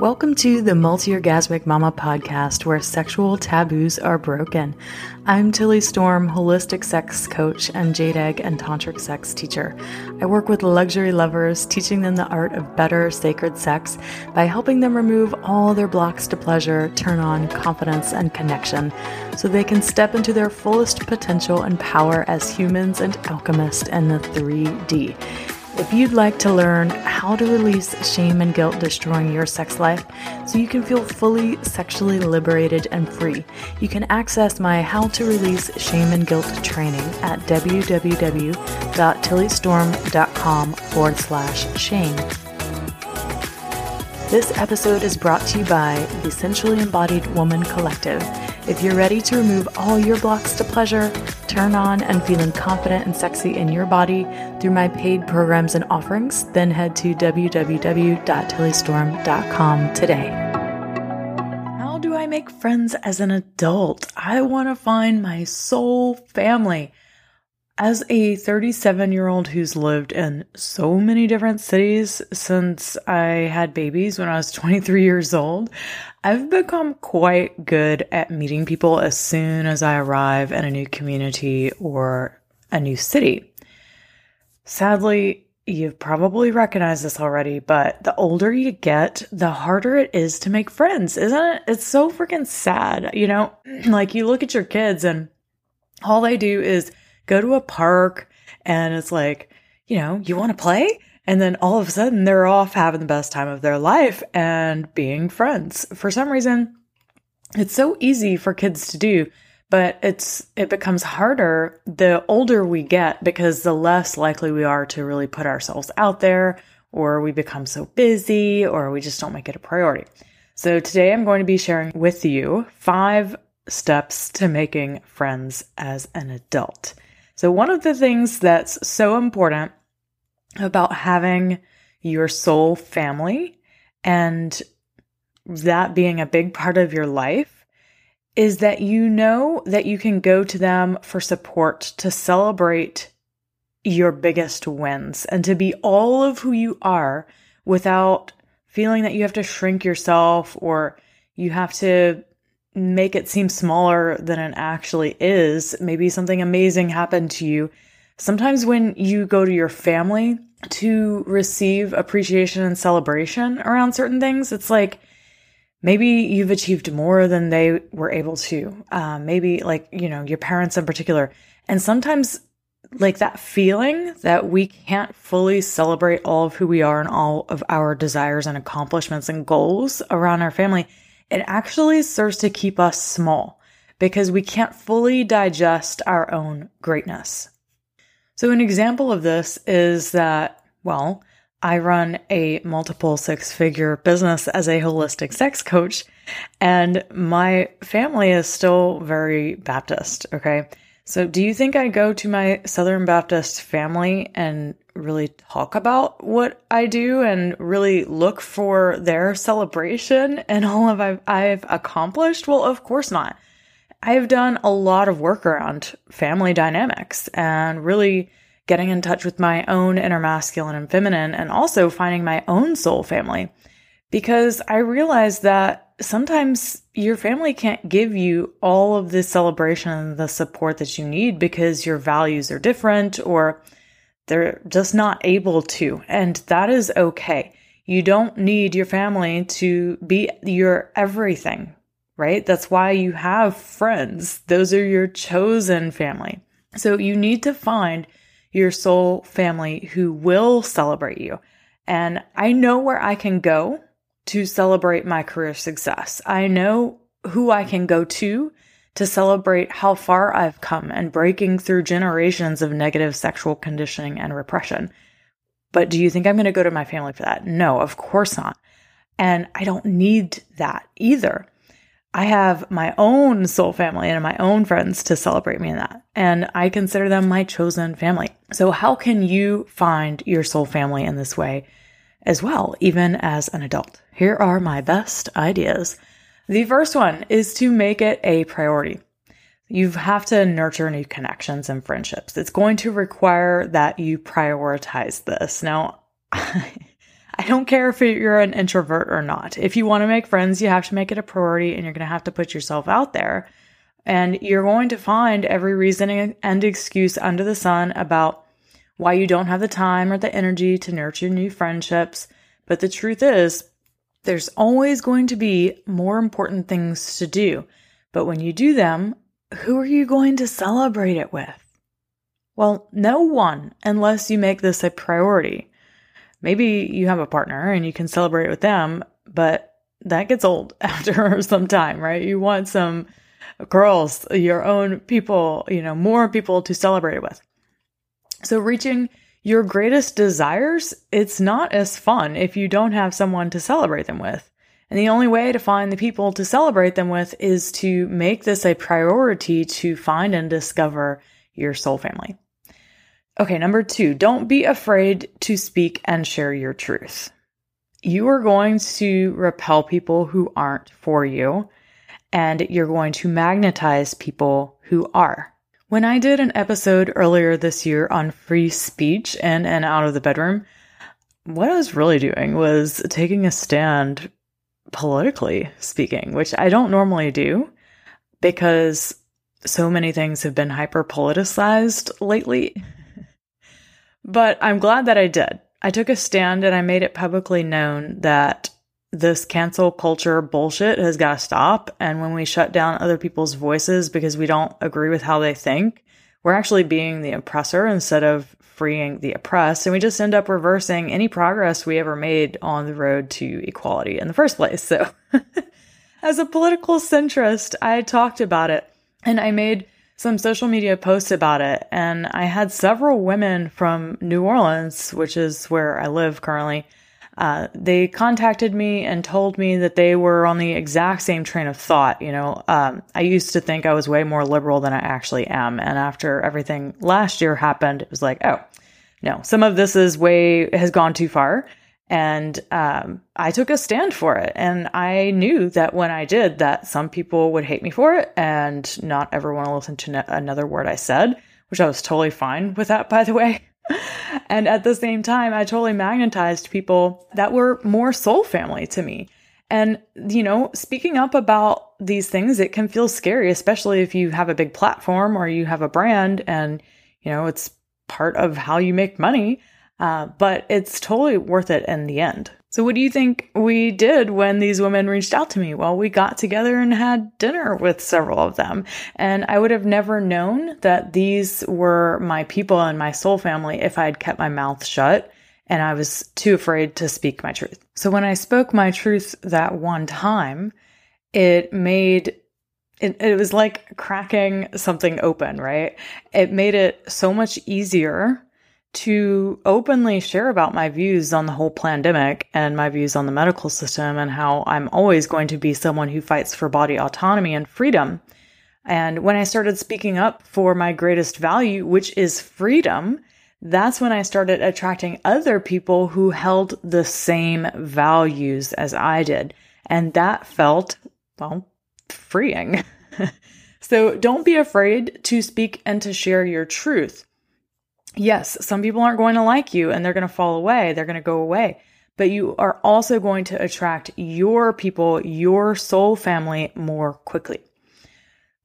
Welcome to the Multi Orgasmic Mama podcast, where sexual taboos are broken. I'm Tilly Storm, holistic sex coach and jade egg and tantric sex teacher. I work with luxury lovers, teaching them the art of better sacred sex by helping them remove all their blocks to pleasure, turn on confidence and connection, so they can step into their fullest potential and power as humans and alchemists in the 3D. If you'd like to learn how to release shame and guilt destroying your sex life so you can feel fully sexually liberated and free, you can access my How to Release Shame and Guilt training at www.tillystorm.com forward slash shame. This episode is brought to you by the Sensually Embodied Woman Collective. If you're ready to remove all your blocks to pleasure, turn on and feeling confident and sexy in your body through my paid programs and offerings, then head to www.tillystorm.com today. How do I make friends as an adult? I want to find my soul family. As a 37 year old who's lived in so many different cities since I had babies when I was 23 years old, I've become quite good at meeting people as soon as I arrive in a new community or a new city. Sadly, you've probably recognized this already, but the older you get, the harder it is to make friends, isn't it? It's so freaking sad. You know, like you look at your kids and all they do is go to a park and it's like, you know, you want to play? And then all of a sudden they're off having the best time of their life and being friends. For some reason, it's so easy for kids to do, but it's it becomes harder the older we get because the less likely we are to really put ourselves out there or we become so busy or we just don't make it a priority. So today I'm going to be sharing with you 5 steps to making friends as an adult. So, one of the things that's so important about having your soul family and that being a big part of your life is that you know that you can go to them for support to celebrate your biggest wins and to be all of who you are without feeling that you have to shrink yourself or you have to make it seem smaller than it actually is. Maybe something amazing happened to you. Sometimes when you go to your family to receive appreciation and celebration around certain things, it's like maybe you've achieved more than they were able to. Uh, maybe like, you know, your parents in particular. And sometimes like that feeling that we can't fully celebrate all of who we are and all of our desires and accomplishments and goals around our family it actually serves to keep us small because we can't fully digest our own greatness. So, an example of this is that, well, I run a multiple six figure business as a holistic sex coach, and my family is still very Baptist. Okay. So, do you think I go to my Southern Baptist family and really talk about what I do and really look for their celebration and all of I've, I've accomplished? Well, of course not. I've done a lot of work around family dynamics and really getting in touch with my own inner masculine and feminine and also finding my own soul family because I realized that sometimes your family can't give you all of the celebration and the support that you need because your values are different or they're just not able to. And that is okay. You don't need your family to be your everything, right? That's why you have friends. Those are your chosen family. So you need to find your soul family who will celebrate you. And I know where I can go to celebrate my career success. I know who I can go to to celebrate how far I've come and breaking through generations of negative sexual conditioning and repression. But do you think I'm going to go to my family for that? No, of course not. And I don't need that either. I have my own soul family and my own friends to celebrate me in that. And I consider them my chosen family. So, how can you find your soul family in this way as well, even as an adult? Here are my best ideas. The first one is to make it a priority. You have to nurture new connections and friendships. It's going to require that you prioritize this. Now, I don't care if you're an introvert or not. If you want to make friends, you have to make it a priority and you're going to have to put yourself out there. And you're going to find every reason and excuse under the sun about why you don't have the time or the energy to nurture new friendships. But the truth is, there's always going to be more important things to do. But when you do them, who are you going to celebrate it with? Well, no one, unless you make this a priority. Maybe you have a partner and you can celebrate with them, but that gets old after some time, right? You want some girls, your own people, you know, more people to celebrate with. So reaching your greatest desires, it's not as fun if you don't have someone to celebrate them with. And the only way to find the people to celebrate them with is to make this a priority to find and discover your soul family. Okay, number two, don't be afraid to speak and share your truth. You are going to repel people who aren't for you, and you're going to magnetize people who are. When I did an episode earlier this year on free speech in and out of the bedroom, what I was really doing was taking a stand politically speaking, which I don't normally do because so many things have been hyper politicized lately. but I'm glad that I did. I took a stand and I made it publicly known that this cancel culture bullshit has got to stop. And when we shut down other people's voices because we don't agree with how they think, we're actually being the oppressor instead of freeing the oppressed. And we just end up reversing any progress we ever made on the road to equality in the first place. So, as a political centrist, I talked about it and I made some social media posts about it. And I had several women from New Orleans, which is where I live currently uh, they contacted me and told me that they were on the exact same train of thought. You know, um, I used to think I was way more liberal than I actually am. And after everything last year happened, it was like, oh, no, some of this is way, has gone too far. And um, I took a stand for it. And I knew that when I did, that some people would hate me for it and not ever want to listen to another word I said, which I was totally fine with that, by the way and at the same time, I totally magnetized people that were more soul family to me. And, you know, speaking up about these things, it can feel scary, especially if you have a big platform or you have a brand and, you know, it's part of how you make money. Uh, but it's totally worth it in the end. So, what do you think we did when these women reached out to me? Well, we got together and had dinner with several of them. And I would have never known that these were my people and my soul family if I had kept my mouth shut and I was too afraid to speak my truth. So, when I spoke my truth that one time, it made it, it was like cracking something open, right? It made it so much easier to openly share about my views on the whole pandemic and my views on the medical system and how I'm always going to be someone who fights for body autonomy and freedom. And when I started speaking up for my greatest value, which is freedom, that's when I started attracting other people who held the same values as I did. And that felt, well, freeing. so don't be afraid to speak and to share your truth yes, some people aren't going to like you and they're going to fall away, they're going to go away. But you are also going to attract your people, your soul family more quickly.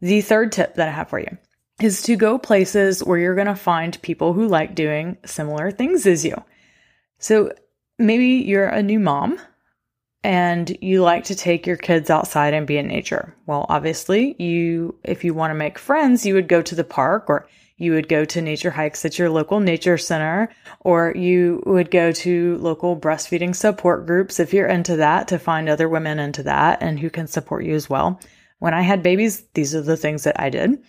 The third tip that I have for you is to go places where you're going to find people who like doing similar things as you. So maybe you're a new mom and you like to take your kids outside and be in nature. Well, obviously, you if you want to make friends, you would go to the park or you would go to nature hikes at your local nature center, or you would go to local breastfeeding support groups if you're into that to find other women into that and who can support you as well. When I had babies, these are the things that I did.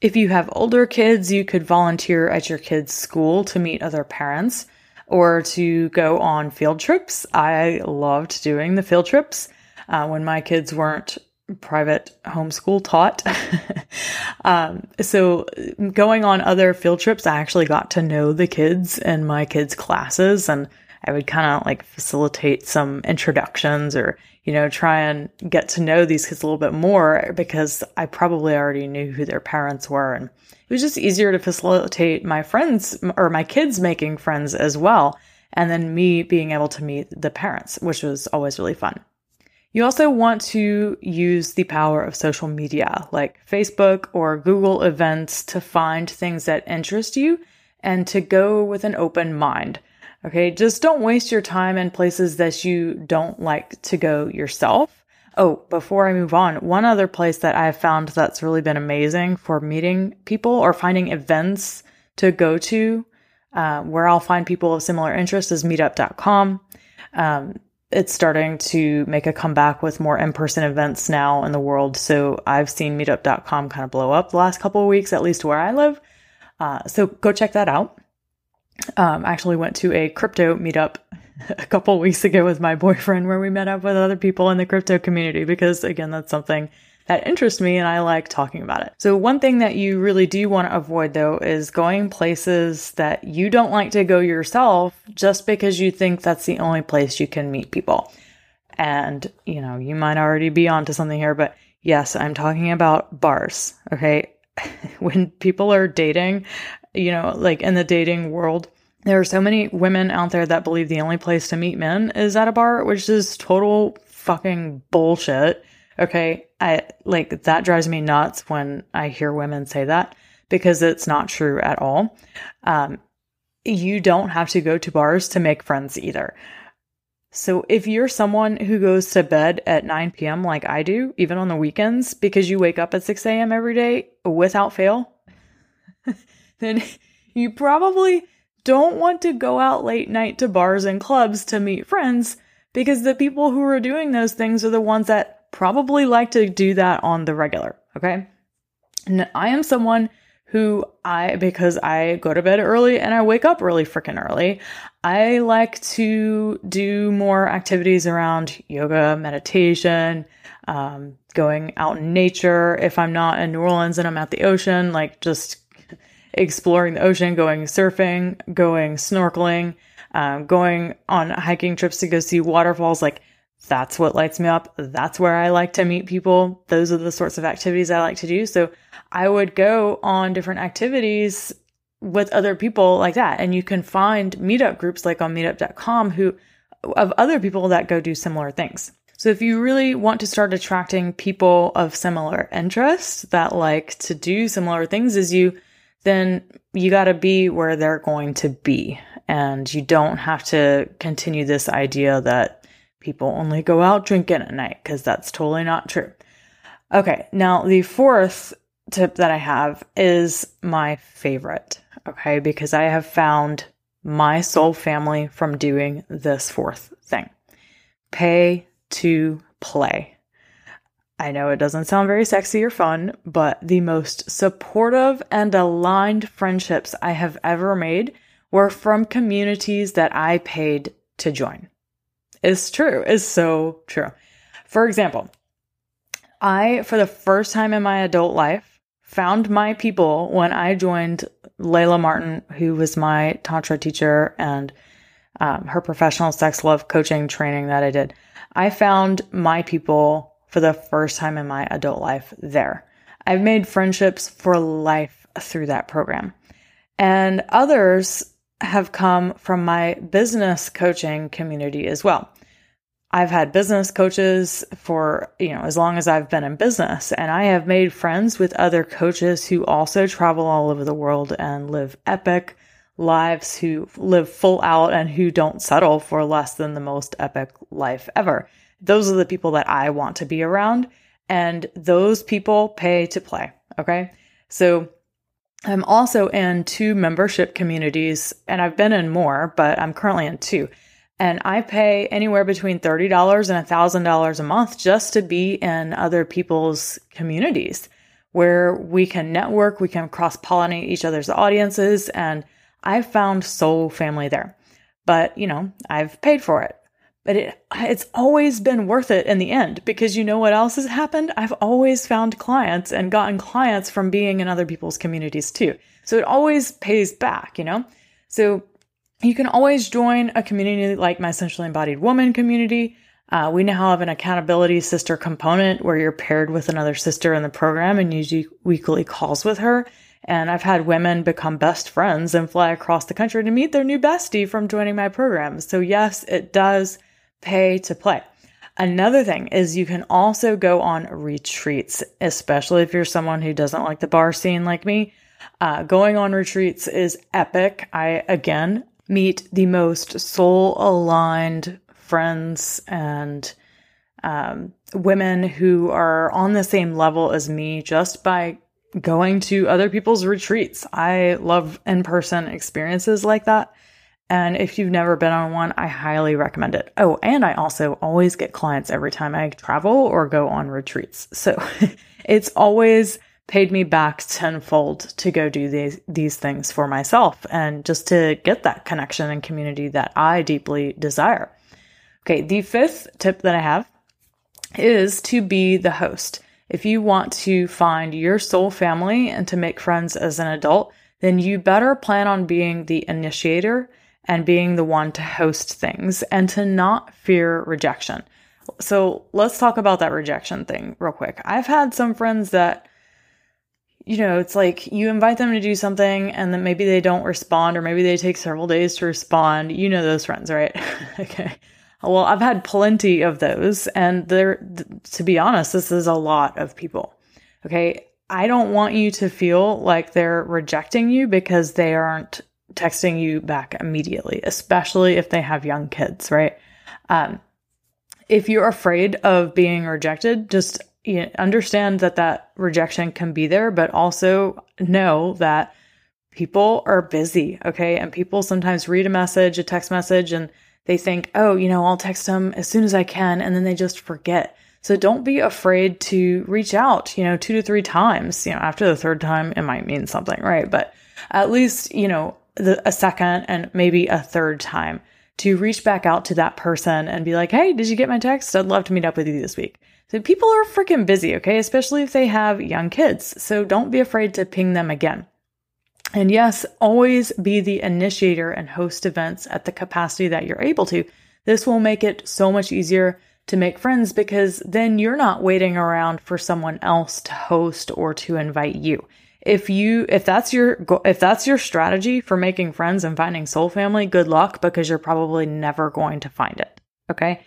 If you have older kids, you could volunteer at your kids' school to meet other parents or to go on field trips. I loved doing the field trips. Uh, when my kids weren't private homeschool taught. um, so going on other field trips, I actually got to know the kids in my kids' classes and I would kind of like facilitate some introductions or, you know, try and get to know these kids a little bit more because I probably already knew who their parents were. And it was just easier to facilitate my friends or my kids making friends as well. and then me being able to meet the parents, which was always really fun. You also want to use the power of social media like Facebook or Google events to find things that interest you and to go with an open mind. Okay, just don't waste your time in places that you don't like to go yourself. Oh, before I move on, one other place that I've found that's really been amazing for meeting people or finding events to go to, uh, where I'll find people of similar interests is meetup.com. Um, it's starting to make a comeback with more in-person events now in the world. So I've seen meetup.com kind of blow up the last couple of weeks, at least where I live. Uh, so go check that out. Um, actually went to a crypto meetup a couple weeks ago with my boyfriend where we met up with other people in the crypto community because again, that's something that interests me and I like talking about it. So one thing that you really do want to avoid though is going places that you don't like to go yourself just because you think that's the only place you can meet people. And, you know, you might already be onto something here, but yes, I'm talking about bars. Okay. when people are dating, you know, like in the dating world, there are so many women out there that believe the only place to meet men is at a bar, which is total fucking bullshit. Okay. I like that drives me nuts when I hear women say that because it's not true at all. Um, you don't have to go to bars to make friends either. So if you're someone who goes to bed at 9 p.m. like I do, even on the weekends, because you wake up at 6 a.m. every day without fail, then you probably don't want to go out late night to bars and clubs to meet friends because the people who are doing those things are the ones that probably like to do that on the regular. Okay. And I am someone who I, because I go to bed early and I wake up really freaking early, I like to do more activities around yoga, meditation, um, going out in nature. If I'm not in New Orleans and I'm at the ocean, like just exploring the ocean, going surfing, going snorkeling, um, going on hiking trips to go see waterfalls, like that's what lights me up. That's where I like to meet people. Those are the sorts of activities I like to do. So I would go on different activities with other people like that. And you can find meetup groups like on meetup.com who of other people that go do similar things. So if you really want to start attracting people of similar interests that like to do similar things as you, then you got to be where they're going to be. And you don't have to continue this idea that people only go out drinking at night because that's totally not true. Okay, now the fourth tip that I have is my favorite, okay, because I have found my soul family from doing this fourth thing pay to play. I know it doesn't sound very sexy or fun, but the most supportive and aligned friendships I have ever made were from communities that I paid to join is true, is so true. For example, I, for the first time in my adult life, found my people when I joined Layla Martin, who was my Tantra teacher and um, her professional sex love coaching training that I did. I found my people for the first time in my adult life there. I've made friendships for life through that program. And others have come from my business coaching community as well. I've had business coaches for, you know, as long as I've been in business and I have made friends with other coaches who also travel all over the world and live epic lives, who live full out and who don't settle for less than the most epic life ever. Those are the people that I want to be around and those people pay to play. Okay. So I'm also in two membership communities and I've been in more, but I'm currently in two. And I pay anywhere between $30 and $1,000 a month just to be in other people's communities where we can network, we can cross pollinate each other's audiences. And I've found soul family there. But, you know, I've paid for it. But it, it's always been worth it in the end because you know what else has happened? I've always found clients and gotten clients from being in other people's communities too. So it always pays back, you know? So you can always join a community like my Sensually Embodied Woman community. Uh, we now have an accountability sister component where you're paired with another sister in the program and you do weekly calls with her. And I've had women become best friends and fly across the country to meet their new bestie from joining my program. So, yes, it does pay to play. Another thing is you can also go on retreats, especially if you're someone who doesn't like the bar scene like me. Uh, going on retreats is epic. I, again, meet the most soul aligned friends and um, women who are on the same level as me just by going to other people's retreats. I love in person experiences like that. And if you've never been on one, I highly recommend it. Oh, and I also always get clients every time I travel or go on retreats. So it's always paid me back tenfold to go do these, these things for myself and just to get that connection and community that I deeply desire. Okay. The fifth tip that I have is to be the host. If you want to find your soul family and to make friends as an adult, then you better plan on being the initiator and being the one to host things and to not fear rejection. So let's talk about that rejection thing real quick. I've had some friends that, you know, it's like you invite them to do something and then maybe they don't respond or maybe they take several days to respond. You know those friends, right? okay. Well, I've had plenty of those. And there, to be honest, this is a lot of people. Okay. I don't want you to feel like they're rejecting you because they aren't texting you back immediately, especially if they have young kids, right? Um, if you're afraid of being rejected, just you know, understand that that rejection can be there, but also know that people are busy, okay? And people sometimes read a message, a text message, and they think, oh, you know, I'll text them as soon as I can, and then they just forget. So don't be afraid to reach out, you know, two to three times. You know, after the third time, it might mean something, right? But at least, you know, the, a second and maybe a third time to reach back out to that person and be like, hey, did you get my text? I'd love to meet up with you this week. So people are freaking busy, okay? Especially if they have young kids. So don't be afraid to ping them again. And yes, always be the initiator and host events at the capacity that you're able to. This will make it so much easier to make friends because then you're not waiting around for someone else to host or to invite you. If you if that's your if that's your strategy for making friends and finding soul family, good luck because you're probably never going to find it. Okay?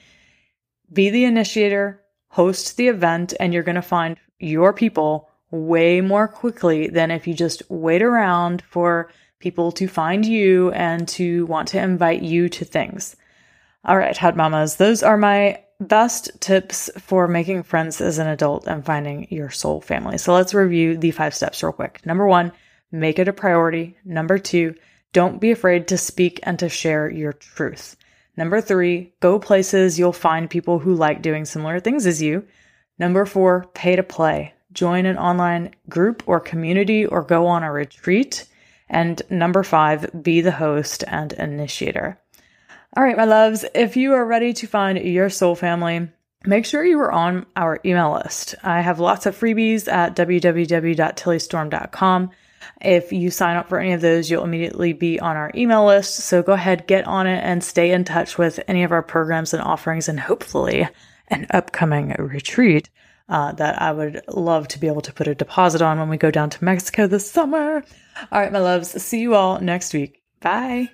Be the initiator, host the event and you're going to find your people way more quickly than if you just wait around for people to find you and to want to invite you to things. All right, hot mamas, those are my best tips for making friends as an adult and finding your soul family. So let's review the five steps real quick. Number one, make it a priority. Number two, don't be afraid to speak and to share your truth. Number three, go places you'll find people who like doing similar things as you. Number four, pay to play join an online group or community, or go on a retreat. And number five, be the host and initiator. All right, my loves, if you are ready to find your soul family, make sure you are on our email list. I have lots of freebies at www.tillystorm.com. If you sign up for any of those, you'll immediately be on our email list. So go ahead, get on it, and stay in touch with any of our programs and offerings, and hopefully an upcoming retreat uh, that I would love to be able to put a deposit on when we go down to Mexico this summer. All right, my loves, see you all next week. Bye.